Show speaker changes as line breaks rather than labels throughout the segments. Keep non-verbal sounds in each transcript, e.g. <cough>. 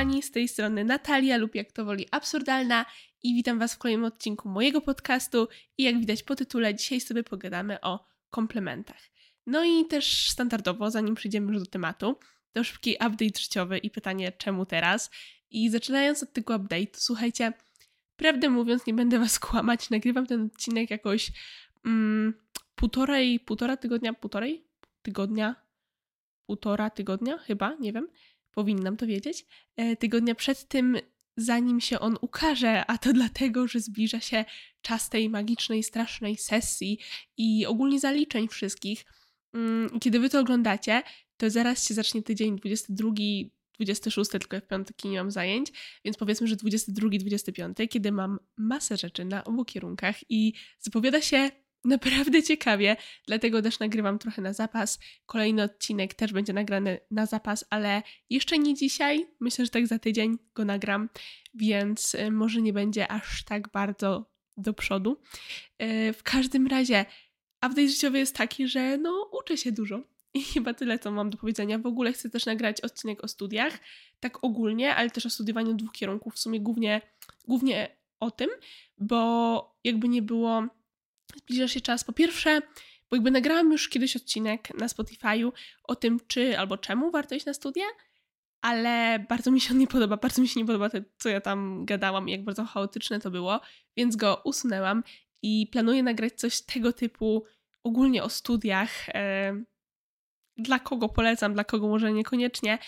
kochani, z tej strony Natalia lub jak to woli absurdalna i witam Was w kolejnym odcinku mojego podcastu i jak widać po tytule, dzisiaj sobie pogadamy o komplementach. No i też standardowo, zanim przejdziemy już do tematu, to szybki update życiowy i pytanie czemu teraz. I zaczynając od tego update'u, słuchajcie, prawdę mówiąc, nie będę Was kłamać, nagrywam ten odcinek jakoś mm, półtorej, półtora tygodnia, półtorej? Tygodnia, półtora tygodnia? Chyba, nie wiem, powinnam to wiedzieć, e, tygodnia przed tym, zanim się on ukaże, a to dlatego, że zbliża się czas tej magicznej, strasznej sesji i ogólnie zaliczeń wszystkich. Mm, kiedy wy to oglądacie, to zaraz się zacznie tydzień 22, 26, tylko w piątki nie mam zajęć, więc powiedzmy, że 22, 25, kiedy mam masę rzeczy na obu kierunkach i zapowiada się naprawdę ciekawie, dlatego też nagrywam trochę na zapas. Kolejny odcinek też będzie nagrany na zapas, ale jeszcze nie dzisiaj. Myślę, że tak za tydzień go nagram, więc y, może nie będzie aż tak bardzo do przodu. Y, w każdym razie, update życiowy jest taki, że no uczę się dużo. I <laughs> chyba tyle, co mam do powiedzenia. W ogóle chcę też nagrać odcinek o studiach, tak ogólnie, ale też o studiowaniu dwóch kierunków. W sumie głównie, głównie o tym, bo jakby nie było zbliża się czas. Po pierwsze, bo jakby nagrałam już kiedyś odcinek na Spotify'u o tym, czy albo czemu warto iść na studia, ale bardzo mi się on nie podoba. Bardzo mi się nie podoba to, co ja tam gadałam i jak bardzo chaotyczne to było, więc go usunęłam i planuję nagrać coś tego typu ogólnie o studiach. E, dla kogo polecam, dla kogo może niekoniecznie.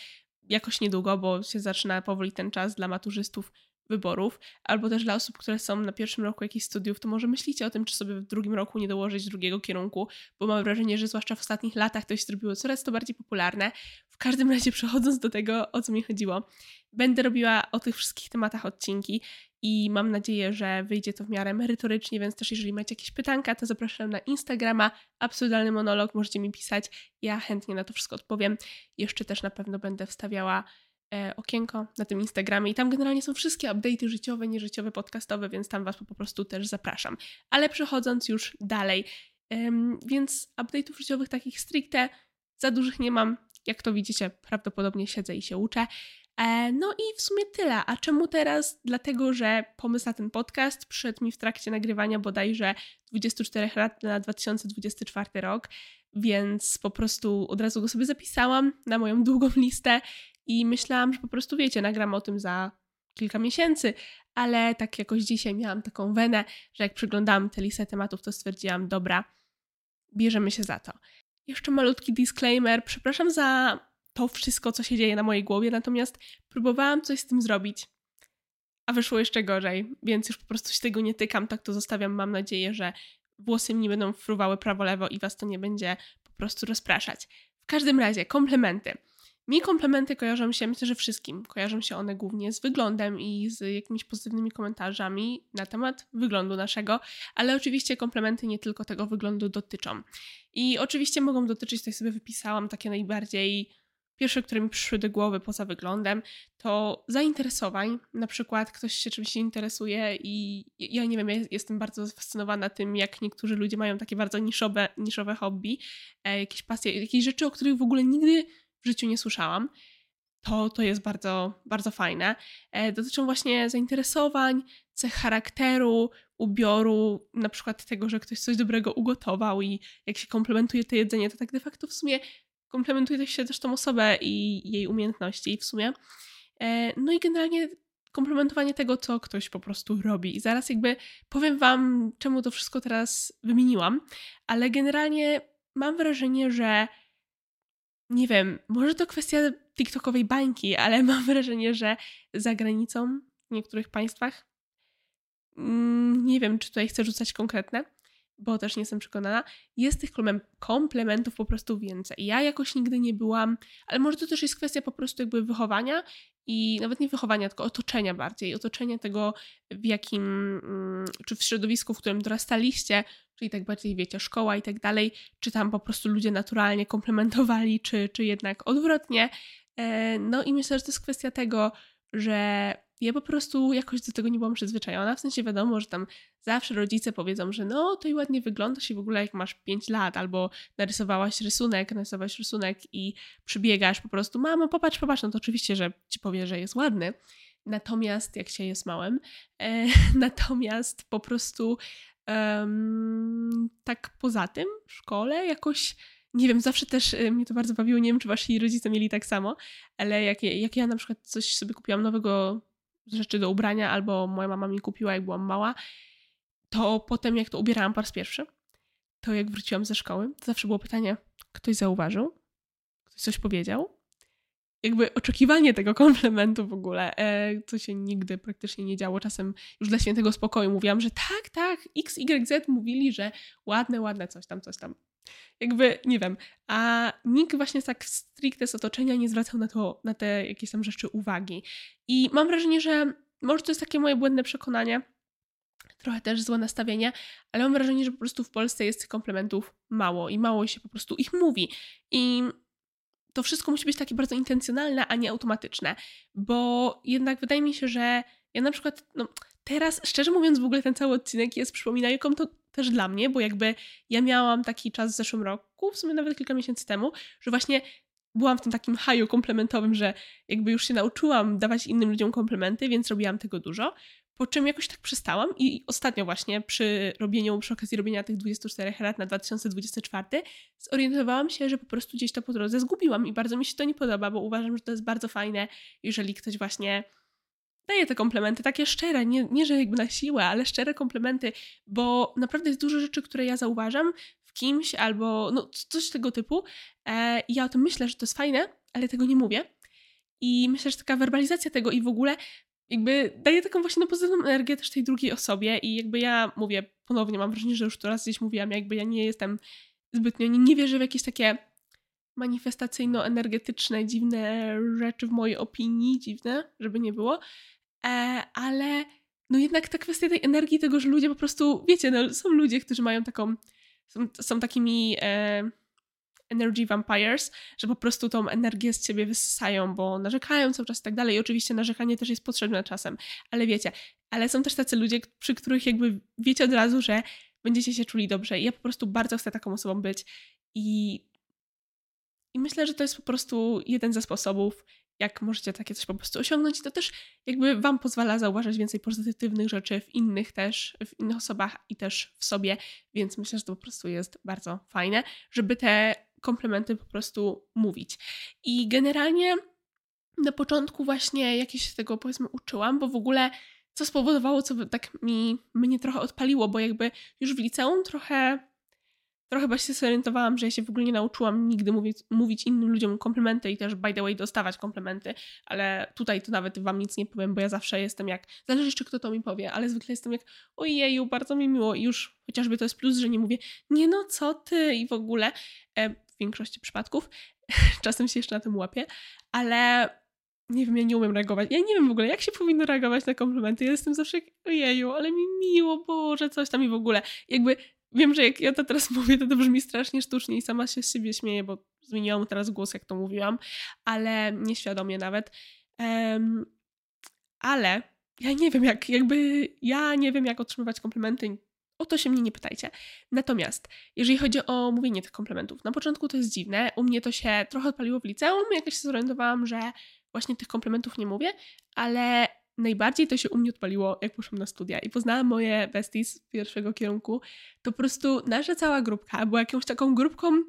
Jakoś niedługo, bo się zaczyna powoli ten czas dla maturzystów wyborów, albo też dla osób, które są na pierwszym roku jakichś studiów, to może myślicie o tym, czy sobie w drugim roku nie dołożyć drugiego kierunku, bo mam wrażenie, że zwłaszcza w ostatnich latach to się zrobiło coraz to bardziej popularne. W każdym razie przechodząc do tego, o co mi chodziło, będę robiła o tych wszystkich tematach odcinki i mam nadzieję, że wyjdzie to w miarę merytorycznie, więc też jeżeli macie jakieś pytanka, to zapraszam na Instagrama, absurdalny monolog, możecie mi pisać, ja chętnie na to wszystko odpowiem. Jeszcze też na pewno będę wstawiała okienko na tym Instagramie i tam generalnie są wszystkie update'y życiowe, nieżyciowe, podcastowe, więc tam Was po prostu też zapraszam. Ale przechodząc już dalej, więc update'ów życiowych takich stricte za dużych nie mam. Jak to widzicie, prawdopodobnie siedzę i się uczę. E, no i w sumie tyle. A czemu teraz? Dlatego, że pomysł na ten podcast przyszedł mi w trakcie nagrywania bodajże 24 lat na 2024 rok, więc po prostu od razu go sobie zapisałam na moją długą listę i myślałam, że po prostu wiecie, nagram o tym za kilka miesięcy, ale tak jakoś dzisiaj miałam taką wenę, że jak przeglądałam tę listę tematów, to stwierdziłam, dobra, bierzemy się za to. Jeszcze malutki disclaimer, przepraszam za to wszystko, co się dzieje na mojej głowie, natomiast próbowałam coś z tym zrobić, a wyszło jeszcze gorzej, więc już po prostu się tego nie tykam, tak to zostawiam. Mam nadzieję, że włosy mi nie będą fruwały prawo-lewo i was to nie będzie po prostu rozpraszać. W każdym razie, komplementy. Mi komplementy kojarzą się, myślę, że wszystkim. Kojarzą się one głównie z wyglądem i z jakimiś pozytywnymi komentarzami na temat wyglądu naszego, ale oczywiście komplementy nie tylko tego wyglądu dotyczą. I oczywiście mogą dotyczyć, tutaj sobie wypisałam takie najbardziej pierwsze, które mi przyszły do głowy poza wyglądem, to zainteresowań. Na przykład ktoś się czymś interesuje i ja nie wiem, ja jestem bardzo zafascynowana tym, jak niektórzy ludzie mają takie bardzo niszowe, niszowe hobby, e, jakieś pasje, jakieś rzeczy, o których w ogóle nigdy w życiu nie słyszałam. To, to jest bardzo, bardzo fajne. E, dotyczą właśnie zainteresowań, cech charakteru, ubioru, na przykład tego, że ktoś coś dobrego ugotował i jak się komplementuje to jedzenie, to tak de facto w sumie komplementuje się też tą osobę i jej umiejętności w sumie. E, no i generalnie komplementowanie tego, co ktoś po prostu robi. I zaraz jakby powiem Wam, czemu to wszystko teraz wymieniłam, ale generalnie mam wrażenie, że nie wiem, może to kwestia TikTokowej bańki, ale <laughs> mam wrażenie, że za granicą w niektórych państwach, mm, nie wiem, czy tutaj chcę rzucać konkretne, bo też nie jestem przekonana, jest tych komplementów po prostu więcej. Ja jakoś nigdy nie byłam, ale może to też jest kwestia po prostu jakby wychowania i nawet nie wychowania, tylko otoczenia bardziej, otoczenia tego, w jakim, mm, czy w środowisku, w którym dorastaliście, czyli tak bardziej wiecie, szkoła i tak dalej, czy tam po prostu ludzie naturalnie komplementowali, czy, czy jednak odwrotnie. E, no i myślę, że to jest kwestia tego, że ja po prostu jakoś do tego nie byłam przyzwyczajona. W sensie wiadomo, że tam zawsze rodzice powiedzą, że no to i ładnie wyglądasz i w ogóle jak masz 5 lat, albo narysowałaś rysunek, narysowałaś rysunek i przybiegasz po prostu, mamo, popatrz, popatrz, no to oczywiście, że ci powie, że jest ładny. Natomiast, jak się jest małym, e, <laughs> natomiast po prostu um, tak poza tym w szkole jakoś nie wiem, zawsze też y, mnie to bardzo bawiło, nie wiem, czy wasi rodzice mieli tak samo, ale jak, jak ja na przykład coś sobie kupiłam nowego rzeczy do ubrania, albo moja mama mi kupiła, jak byłam mała, to potem jak to ubierałam po raz pierwszy, to jak wróciłam ze szkoły, to zawsze było pytanie, ktoś zauważył? Ktoś coś powiedział? Jakby oczekiwanie tego <laughs> komplementu w ogóle, e, to się nigdy praktycznie nie działo. Czasem już dla świętego spokoju mówiłam, że tak, tak, X, Y, Z mówili, że ładne, ładne, coś tam, coś tam. Jakby, nie wiem, a nikt właśnie tak stricte z otoczenia nie zwracał na to, na te jakieś tam rzeczy uwagi. I mam wrażenie, że może to jest takie moje błędne przekonanie, trochę też złe nastawienie, ale mam wrażenie, że po prostu w Polsce jest tych komplementów mało i mało się po prostu ich mówi. I to wszystko musi być takie bardzo intencjonalne, a nie automatyczne, bo jednak wydaje mi się, że ja na przykład, no teraz, szczerze mówiąc, w ogóle ten cały odcinek jest przypominajką to też dla mnie, bo jakby ja miałam taki czas w zeszłym roku, w sumie nawet kilka miesięcy temu, że właśnie byłam w tym takim haju komplementowym, że jakby już się nauczyłam dawać innym ludziom komplementy, więc robiłam tego dużo. Po czym jakoś tak przestałam i ostatnio właśnie przy robieniu, przy okazji robienia tych 24 lat na 2024 zorientowałam się, że po prostu gdzieś to po drodze zgubiłam i bardzo mi się to nie podoba, bo uważam, że to jest bardzo fajne, jeżeli ktoś właśnie daje te komplementy, takie szczere, nie, nie że jakby na siłę, ale szczere komplementy, bo naprawdę jest dużo rzeczy, które ja zauważam w kimś albo no, coś tego typu. E, ja o tym myślę, że to jest fajne, ale tego nie mówię. I myślę, że taka werbalizacja tego i w ogóle jakby daje taką właśnie no, pozytywną energię też tej drugiej osobie i jakby ja mówię ponownie, mam wrażenie, że już to raz gdzieś mówiłam, jakby ja nie jestem zbytnio, nie, nie wierzę w jakieś takie manifestacyjno-energetyczne, dziwne rzeczy w mojej opinii, dziwne, żeby nie było, e, ale no jednak ta kwestia tej energii, tego, że ludzie po prostu, wiecie, no, są ludzie, którzy mają taką, są, są takimi e, energy vampires, że po prostu tą energię z ciebie wysysają, bo narzekają cały czas i tak dalej. I oczywiście narzekanie też jest potrzebne czasem, ale wiecie, ale są też tacy ludzie, przy których jakby wiecie od razu, że będziecie się czuli dobrze. I ja po prostu bardzo chcę taką osobą być. I, i myślę, że to jest po prostu jeden ze sposobów, jak możecie takie coś po prostu osiągnąć. To też jakby Wam pozwala zauważyć więcej pozytywnych rzeczy w innych też, w innych osobach i też w sobie, więc myślę, że to po prostu jest bardzo fajne, żeby te komplementy po prostu mówić. I generalnie na początku właśnie jakieś się tego powiedzmy uczyłam, bo w ogóle co spowodowało, co tak mi mnie trochę odpaliło, bo jakby już w liceum trochę trochę chyba się zorientowałam, że ja się w ogóle nie nauczyłam nigdy mówić, mówić innym ludziom komplementy i też by the way dostawać komplementy, ale tutaj to nawet wam nic nie powiem, bo ja zawsze jestem jak, zależy jeszcze kto to mi powie, ale zwykle jestem jak ojeju, bardzo mi miło i już chociażby to jest plus, że nie mówię nie no co ty i w ogóle, e, większości przypadków, <laughs> czasem się jeszcze na tym łapię, ale nie wiem, ja nie umiem reagować. Ja nie wiem w ogóle, jak się powinno reagować na komplementy. Ja jestem zawsze jak, ojeju, ale mi miło, Boże, coś tam i w ogóle. Jakby wiem, że jak ja to teraz <laughs> mówię, to to brzmi strasznie sztucznie i sama się z siebie śmieję, bo zmieniłam teraz głos, jak to mówiłam, ale nieświadomie nawet. Um, ale ja nie wiem, jak jakby, ja nie wiem, jak otrzymywać komplementy. O to się mnie nie pytajcie. Natomiast, jeżeli chodzi o mówienie tych komplementów, na początku to jest dziwne. U mnie to się trochę odpaliło w liceum, jak się zorientowałam, że właśnie tych komplementów nie mówię, ale najbardziej to się u mnie odpaliło, jak poszłam na studia i poznałam moje besties z pierwszego kierunku, to po prostu nasza cała grupka była jakąś taką grupką,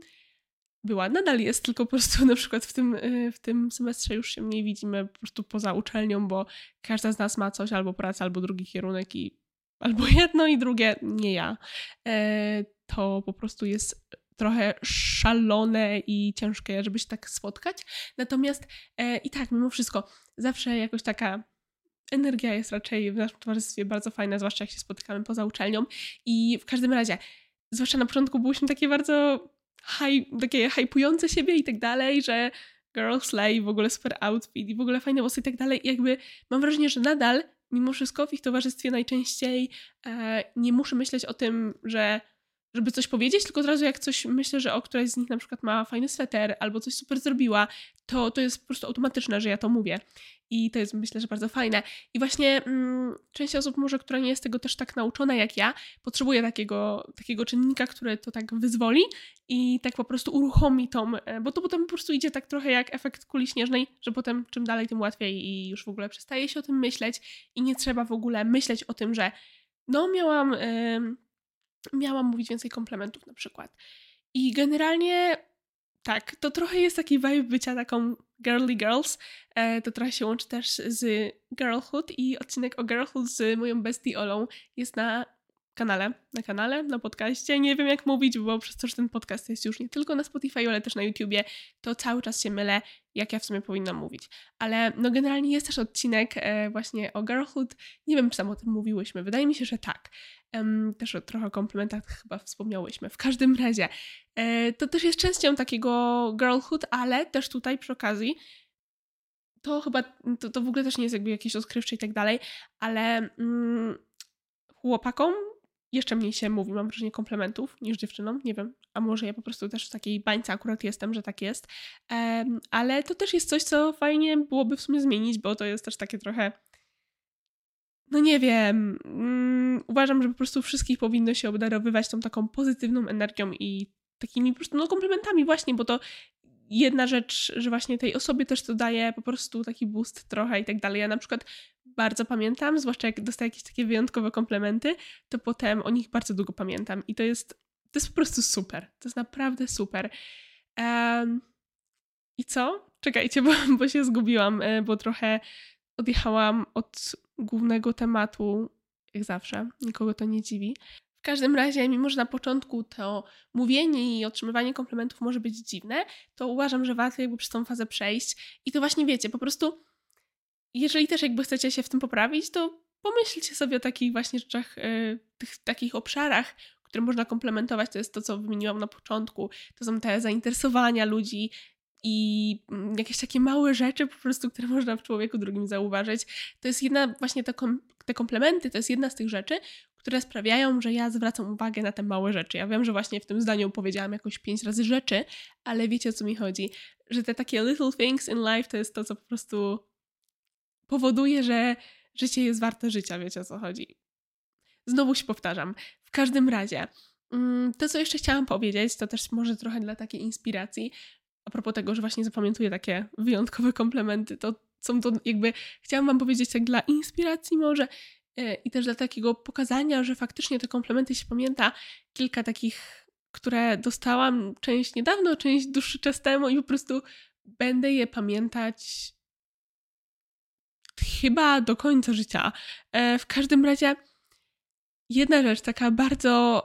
była, nadal jest, tylko po prostu na przykład w tym, y, w tym semestrze już się mniej widzimy po prostu poza uczelnią, bo każda z nas ma coś, albo pracę, albo drugi kierunek i albo <laughs> jedno i drugie, nie ja. E, to po prostu jest trochę szalone i ciężkie, żeby się tak spotkać. Natomiast e, i tak, mimo wszystko, zawsze jakoś taka energia jest raczej w naszym towarzystwie bardzo fajna, zwłaszcza jak się spotykamy poza uczelnią. I w każdym razie, zwłaszcza na początku byłyśmy takie bardzo takie hypujące siebie i tak dalej, że girl slay, w ogóle super outfit i w ogóle fajne włosy i tak dalej. I jakby mam wrażenie, że nadal, mimo wszystko w ich towarzystwie najczęściej e, nie muszę myśleć o tym, że żeby coś powiedzieć, tylko od razu jak coś myślę, że o któraś z nich na przykład ma fajny sweter albo coś super zrobiła, to, to jest po prostu automatyczne, że ja to mówię. I to jest myślę, że bardzo fajne. I właśnie mm, część osób może, która nie jest tego też tak nauczona jak ja, potrzebuje takiego, takiego czynnika, który to tak wyzwoli i tak po prostu uruchomi tą, e, bo to potem po prostu idzie tak trochę jak efekt kuli śnieżnej, że potem czym dalej, tym łatwiej i już w ogóle przestaje się o tym myśleć i nie trzeba w ogóle myśleć o tym, że no miałam... Yy, miałam mówić więcej komplementów na przykład. I generalnie tak, to trochę jest taki vibe bycia taką girly girls. E, to trochę się łączy też z girlhood i odcinek o girlhood z moją bestie Olą jest na kanale, na kanale, na podcaście. Nie wiem jak mówić, bo przez to, że ten podcast jest już nie tylko na Spotify, ale też na YouTubie, to cały czas się mylę, jak ja w sumie powinnam mówić. Ale no generalnie jest też odcinek e, właśnie o girlhood. Nie wiem, czy tam o tym mówiłyśmy. Wydaje mi się, że tak. Też o trochę komplementach chyba wspomniałyśmy. W każdym razie, e, to też jest częścią takiego girlhood, ale też tutaj przy okazji to chyba, to, to w ogóle też nie jest jakby jakieś odkrywcze i tak dalej, ale mm, chłopakom jeszcze mniej się mówi, mam wrażenie, komplementów niż dziewczynom. Nie wiem, a może ja po prostu też w takiej bańce akurat jestem, że tak jest. Um, ale to też jest coś, co fajnie byłoby w sumie zmienić, bo to jest też takie trochę. No nie wiem. Um, uważam, że po prostu wszystkich powinno się obdarowywać tą taką pozytywną energią i takimi po prostu no, komplementami, właśnie, bo to jedna rzecz, że właśnie tej osobie też to daje po prostu taki boost trochę i tak dalej. Ja na przykład bardzo pamiętam, zwłaszcza jak dostaję jakieś takie wyjątkowe komplementy, to potem o nich bardzo długo pamiętam i to jest, to jest po prostu super. To jest naprawdę super. Um, I co? Czekajcie, bo, bo się zgubiłam, e, bo trochę odjechałam od głównego tematu, jak zawsze. Nikogo to nie dziwi. W każdym razie, mimo że na początku to mówienie i otrzymywanie komplementów może być dziwne, to uważam, że warto jakby przez tą fazę przejść. I to właśnie wiecie, po prostu jeżeli też jakby chcecie się w tym poprawić, to pomyślcie sobie o takich właśnie rzeczach, yy, tych takich obszarach, które można komplementować. To jest to, co wymieniłam na początku. To są te zainteresowania ludzi i mm, jakieś takie małe rzeczy po prostu, które można w człowieku drugim zauważyć. To jest jedna właśnie te, kom te komplementy, to jest jedna z tych rzeczy, które sprawiają, że ja zwracam uwagę na te małe rzeczy. Ja wiem, że właśnie w tym zdaniu powiedziałam jakoś pięć razy rzeczy, ale wiecie o co mi chodzi. Że te takie little things in life to jest to, co po prostu powoduje, że życie jest warte życia, wiecie o co chodzi. Znowu się powtarzam. W każdym razie, mm, to co jeszcze chciałam powiedzieć, to też może trochę dla takiej inspiracji, a propos tego, że właśnie zapamiętuję takie wyjątkowe komplementy, to są to jakby, chciałam wam powiedzieć tak dla inspiracji może e, i też dla takiego pokazania, że faktycznie te komplementy się pamięta. Kilka takich, które dostałam, część niedawno, część dłuższy czas temu i po prostu będę je pamiętać chyba do końca życia. E, w każdym razie jedna rzecz taka bardzo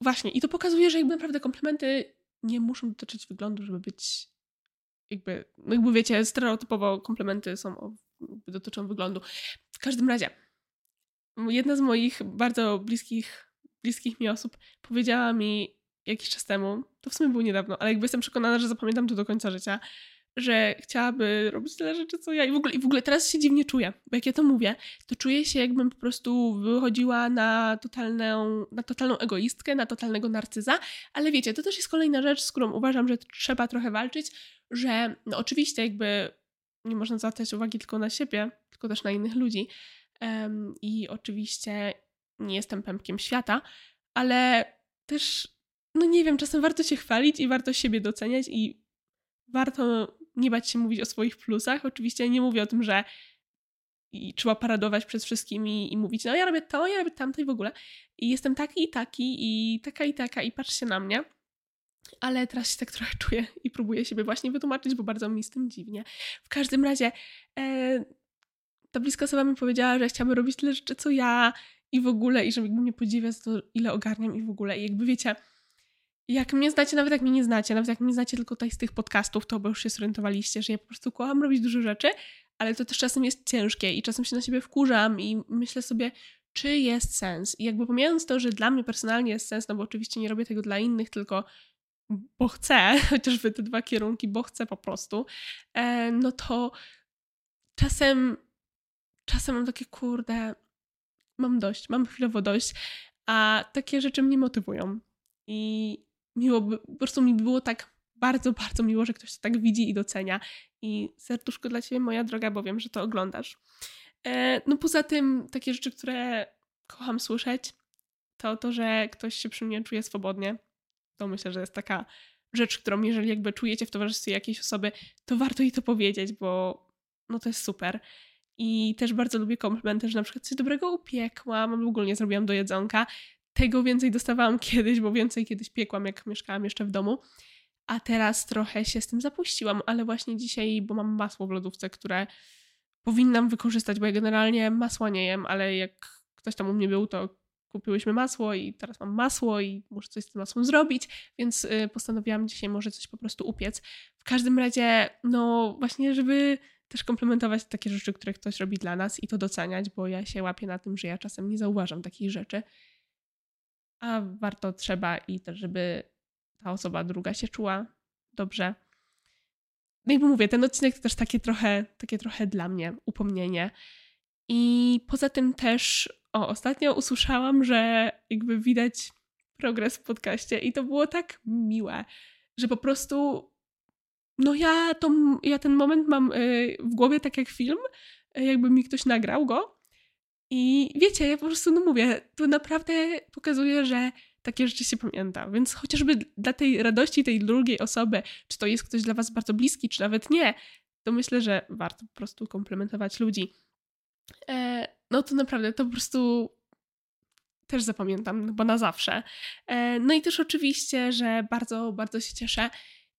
właśnie i to pokazuje, że jakby naprawdę komplementy nie muszą dotyczyć wyglądu, żeby być jakby, jakby wiecie, stereotypowo komplementy są dotyczą wyglądu. W każdym razie jedna z moich bardzo bliskich, bliskich mi osób powiedziała mi jakiś czas temu, to w sumie było niedawno, ale jakby jestem przekonana, że zapamiętam to do końca życia, że chciałaby robić tyle rzeczy, co ja. I w ogóle, i w ogóle teraz się dziwnie czuję, bo jak ja to mówię, to czuję się, jakbym po prostu wychodziła na totalną, na totalną egoistkę, na totalnego narcyza, ale wiecie, to też jest kolejna rzecz, z którą uważam, że trzeba trochę walczyć, że no oczywiście jakby nie można zwracać uwagi tylko na siebie, tylko też na innych ludzi. Um, I oczywiście nie jestem pępkiem świata, ale też, no nie wiem, czasem warto się chwalić i warto siebie doceniać i warto nie bać się mówić o swoich plusach. Oczywiście nie mówię o tym, że i trzeba paradować przed wszystkimi i mówić, no ja robię to, ja robię tamto i w ogóle. I jestem taki i taki i taka i taka i patrzcie na mnie. Ale teraz się tak trochę <laughs> czuję i próbuję siebie właśnie wytłumaczyć, bo bardzo mi z tym dziwnie. W każdym razie e, ta bliska osoba mi powiedziała, że chciałaby robić tyle rzeczy, co ja i w ogóle, i że mnie podziwia za to, ile ogarniam i w ogóle. I jakby wiecie, jak mnie znacie, nawet jak mnie nie znacie, nawet jak mnie znacie tylko tutaj z tych podcastów, to bo już się zorientowaliście, że ja po prostu kocham robić dużo rzeczy, ale to też czasem jest ciężkie i czasem się na siebie wkurzam i myślę sobie, czy jest sens. I jakby pomijając to, że dla mnie personalnie jest sens, no bo oczywiście nie robię tego dla innych, tylko bo chcę, <laughs> chociażby te dwa kierunki, bo chcę po prostu, e, no to czasem, czasem mam takie, kurde, mam dość, mam chwilowo dość, a takie rzeczy mnie motywują. I miło po prostu mi było tak bardzo, bardzo miło, że ktoś to tak widzi i docenia. I serduszko dla ciebie, moja droga, bo wiem, że to oglądasz. E, no poza tym, takie rzeczy, które kocham słyszeć, to to, że ktoś się przy mnie czuje swobodnie. To myślę, że jest taka rzecz, którą jeżeli jakby czujecie w towarzystwie jakiejś osoby, to warto jej to powiedzieć, bo no to jest super. I też bardzo lubię komplementy, że na przykład coś dobrego upiekłam, albo ogólnie zrobiłam do jedzonka. Tego więcej dostawałam <laughs> kiedyś, bo więcej kiedyś piekłam, jak mieszkałam jeszcze w domu. A teraz trochę się z tym zapuściłam, ale właśnie dzisiaj, bo mam masło w lodówce, które powinnam wykorzystać, bo ja generalnie masła nie jem, ale jak ktoś tam u mnie był, to kupiłyśmy masło i teraz mam masło i muszę coś z tym masłem zrobić, więc y, postanowiłam dzisiaj może coś po prostu upiec. W każdym razie, no właśnie, żeby też komplementować takie rzeczy, które ktoś robi dla nas i to doceniać, bo ja się łapię na tym, że ja czasem nie zauważam takich rzeczy, a warto, trzeba i też, żeby ta osoba druga się czuła dobrze. No i mówię, ten odcinek to też takie trochę, takie trochę dla mnie upomnienie. I poza tym też, o, ostatnio usłyszałam, że jakby widać progres w podcaście i to było tak miłe, że po prostu no ja, to, ja ten moment mam y, w głowie tak jak film, y, jakby mi ktoś nagrał go. I wiecie, ja po prostu, no mówię, to naprawdę pokazuje, że takie rzeczy się pamięta. Więc chociażby dla tej radości tej drugiej osoby, czy to jest ktoś dla was bardzo bliski, czy nawet nie, to myślę, że warto po prostu komplementować ludzi. E, no to naprawdę, to po prostu też zapamiętam, bo na zawsze. E, no i też oczywiście, że bardzo, bardzo się cieszę,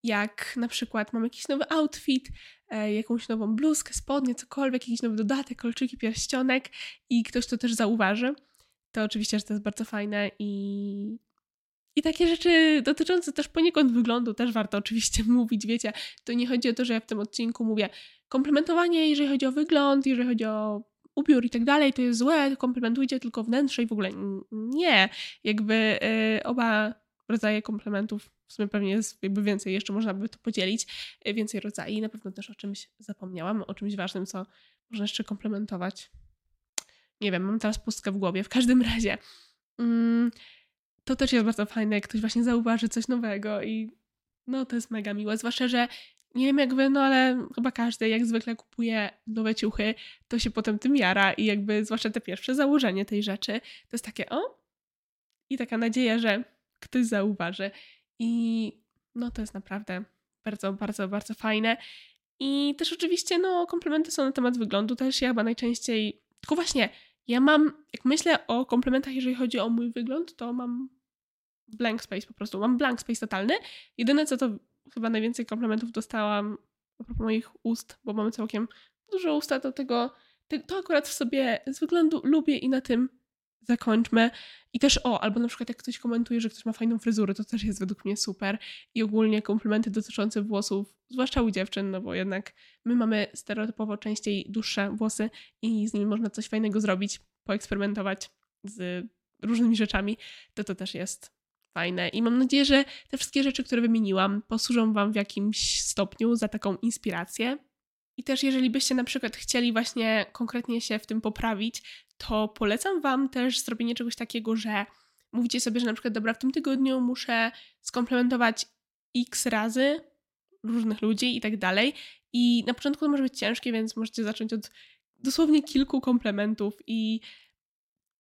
jak na przykład mam jakiś nowy outfit, e, jakąś nową bluzkę, spodnie, cokolwiek, jakiś nowy dodatek, kolczyki, pierścionek i ktoś to też zauważy, to oczywiście, że to jest bardzo fajne i, i takie rzeczy dotyczące też poniekąd wyglądu też warto oczywiście <laughs> mówić, wiecie, to nie chodzi o to, że ja w tym odcinku mówię komplementowanie, jeżeli chodzi o wygląd, jeżeli chodzi o ubiór i tak dalej, to jest złe, komplementujcie tylko wnętrze i w ogóle nie. Jakby yy, oba rodzaje komplementów w sumie pewnie jest jakby więcej, jeszcze można by to podzielić, y, więcej rodzajów i na pewno też o czymś zapomniałam, o czymś ważnym, co można jeszcze komplementować. Nie wiem, mam teraz pustkę w głowie. W każdym razie mm, to też jest bardzo fajne, jak ktoś właśnie zauważy coś nowego i no to jest mega miłe, zwłaszcza, że nie wiem jak wy, no ale chyba każdy jak zwykle kupuje nowe ciuchy, to się potem tym jara i jakby zwłaszcza te pierwsze założenie tej rzeczy, to jest takie o i taka nadzieja, że ktoś zauważy. I no to jest naprawdę bardzo, bardzo, bardzo fajne. I też oczywiście, no, komplementy są na temat wyglądu też. Ja chyba najczęściej. Tylko właśnie, ja mam, jak myślę o komplementach, jeżeli chodzi o mój wygląd, to mam blank space po prostu. Mam blank space totalny. Jedyne co to chyba najwięcej komplementów dostałam a propos moich ust, bo mamy całkiem dużo usta do tego. To akurat w sobie z wyglądu lubię i na tym zakończmy. I też o, albo na przykład jak ktoś komentuje, że ktoś ma fajną fryzurę, to też jest według mnie super. I ogólnie komplementy dotyczące włosów, zwłaszcza u dziewczyn, no bo jednak my mamy stereotypowo częściej dłuższe włosy i z nimi można coś fajnego zrobić, poeksperymentować z różnymi rzeczami, to to też jest fajne. I mam nadzieję, że te wszystkie rzeczy, które wymieniłam, posłużą Wam w jakimś stopniu za taką inspirację. I też jeżeli byście na przykład chcieli właśnie konkretnie się w tym poprawić, to polecam Wam też zrobienie czegoś takiego, że mówicie sobie, że na przykład dobra, w tym tygodniu muszę skomplementować x razy różnych ludzi i tak dalej. I na początku to może być ciężkie, więc możecie zacząć od dosłownie kilku komplementów i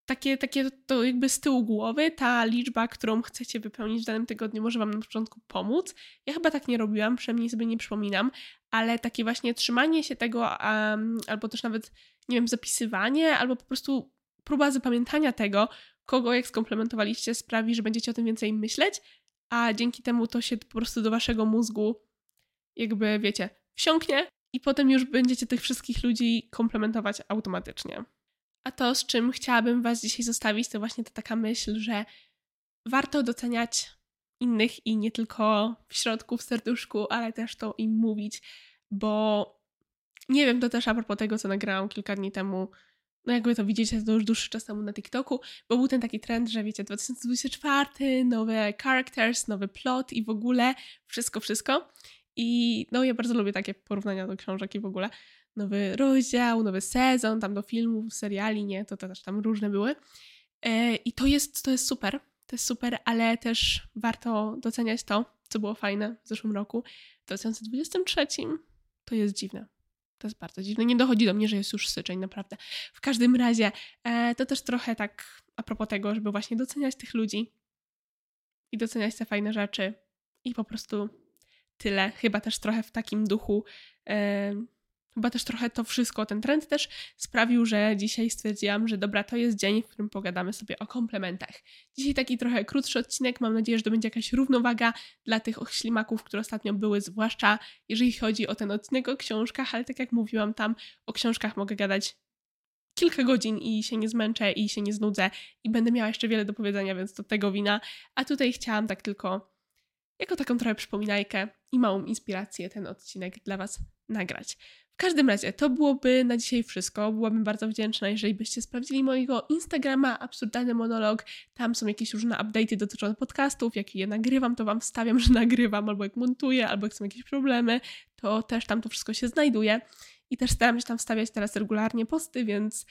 takie, takie to jakby z tyłu głowy, ta liczba, którą chcecie wypełnić w danym tygodniu, może Wam na początku pomóc. Ja chyba tak nie robiłam, przynajmniej sobie nie przypominam, ale takie właśnie trzymanie się tego, um, albo też nawet, nie wiem, zapisywanie, albo po prostu próba zapamiętania tego, kogo jak skomplementowaliście, sprawi, że będziecie o tym więcej myśleć, a dzięki temu to się po prostu do Waszego mózgu, jakby wiecie, wsiąknie i potem już będziecie tych wszystkich ludzi komplementować automatycznie. A to, z czym chciałabym Was dzisiaj zostawić, to właśnie ta taka myśl, że warto doceniać innych i nie tylko w środku, w serduszku, ale też to im mówić, bo nie wiem, to też a propos tego, co nagrałam kilka dni temu, no jakby to widzicie, to już dłuższy czas temu na TikToku, bo był ten taki trend, że wiecie, 2024, nowe characters, nowy plot i w ogóle wszystko, wszystko. I no ja bardzo lubię takie porównania do książek i w ogóle nowy rozdział, nowy sezon, tam do filmów, seriali, nie, to, też tam różne były. E, I to jest, to jest super. To jest super, ale też warto doceniać to, co było fajne w zeszłym roku. W 2023 to jest dziwne. To jest bardzo dziwne. Nie dochodzi do mnie, że jest już styczeń, naprawdę. W każdym razie, e, to też trochę tak a propos tego, żeby właśnie doceniać tych ludzi i doceniać te fajne rzeczy i po prostu tyle. Chyba też trochę w takim duchu. E, chyba też trochę to wszystko, ten trend też sprawił, że dzisiaj stwierdziłam, że dobra, to jest dzień, w którym pogadamy sobie o komplementach. Dzisiaj taki trochę krótszy odcinek, mam nadzieję, że to będzie jakaś równowaga dla tych ślimaków, które ostatnio były, zwłaszcza jeżeli chodzi o ten odcinek o książkach, ale tak jak mówiłam tam, o książkach mogę gadać kilka godzin i się nie zmęczę i się nie znudzę i będę miała jeszcze wiele do powiedzenia, więc to tego wina. A tutaj chciałam tak tylko jako taką trochę przypominajkę i małą inspirację ten odcinek dla Was nagrać. W każdym razie, to byłoby na dzisiaj wszystko. Byłabym bardzo wdzięczna, jeżeli byście sprawdzili mojego Instagrama, absurdalny monolog. Tam są jakieś różne update'y dotyczące podcastów. Jak je nagrywam, to Wam wstawiam, że nagrywam, albo jak montuję, albo jak są jakieś problemy, to też tam to wszystko się znajduje. I też staram się tam wstawiać teraz regularnie posty, więc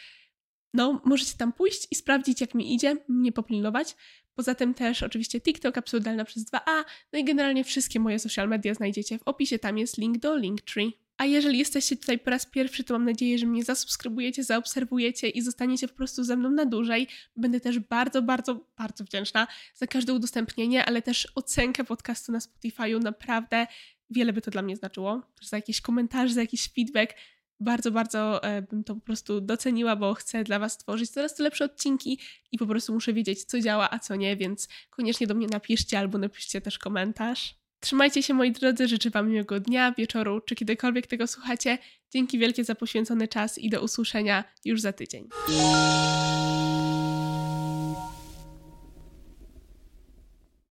no, możecie tam pójść i sprawdzić, jak mi idzie, mnie popilnować. Poza tym też oczywiście TikTok absurdalna przez 2a, no i generalnie wszystkie moje social media znajdziecie w opisie, tam jest link do Linktree. A jeżeli jesteście tutaj po raz pierwszy, to mam nadzieję, że mnie zasubskrybujecie, zaobserwujecie i zostaniecie po prostu ze mną na dłużej. Będę też bardzo, bardzo, bardzo wdzięczna za każde udostępnienie, ale też ocenkę podcastu na Spotify'u. Naprawdę wiele by to dla mnie znaczyło. Za jakieś komentarze, za jakiś feedback. Bardzo, bardzo e, bym to po prostu doceniła, bo chcę dla Was tworzyć coraz to lepsze odcinki i po prostu muszę wiedzieć, co działa, a co nie, więc koniecznie do mnie napiszcie albo napiszcie też komentarz. Trzymajcie się moi drodzy, życzę Wam miłego dnia, wieczoru, czy kiedykolwiek tego słuchacie. Dzięki wielkie za poświęcony czas i do usłyszenia już za tydzień.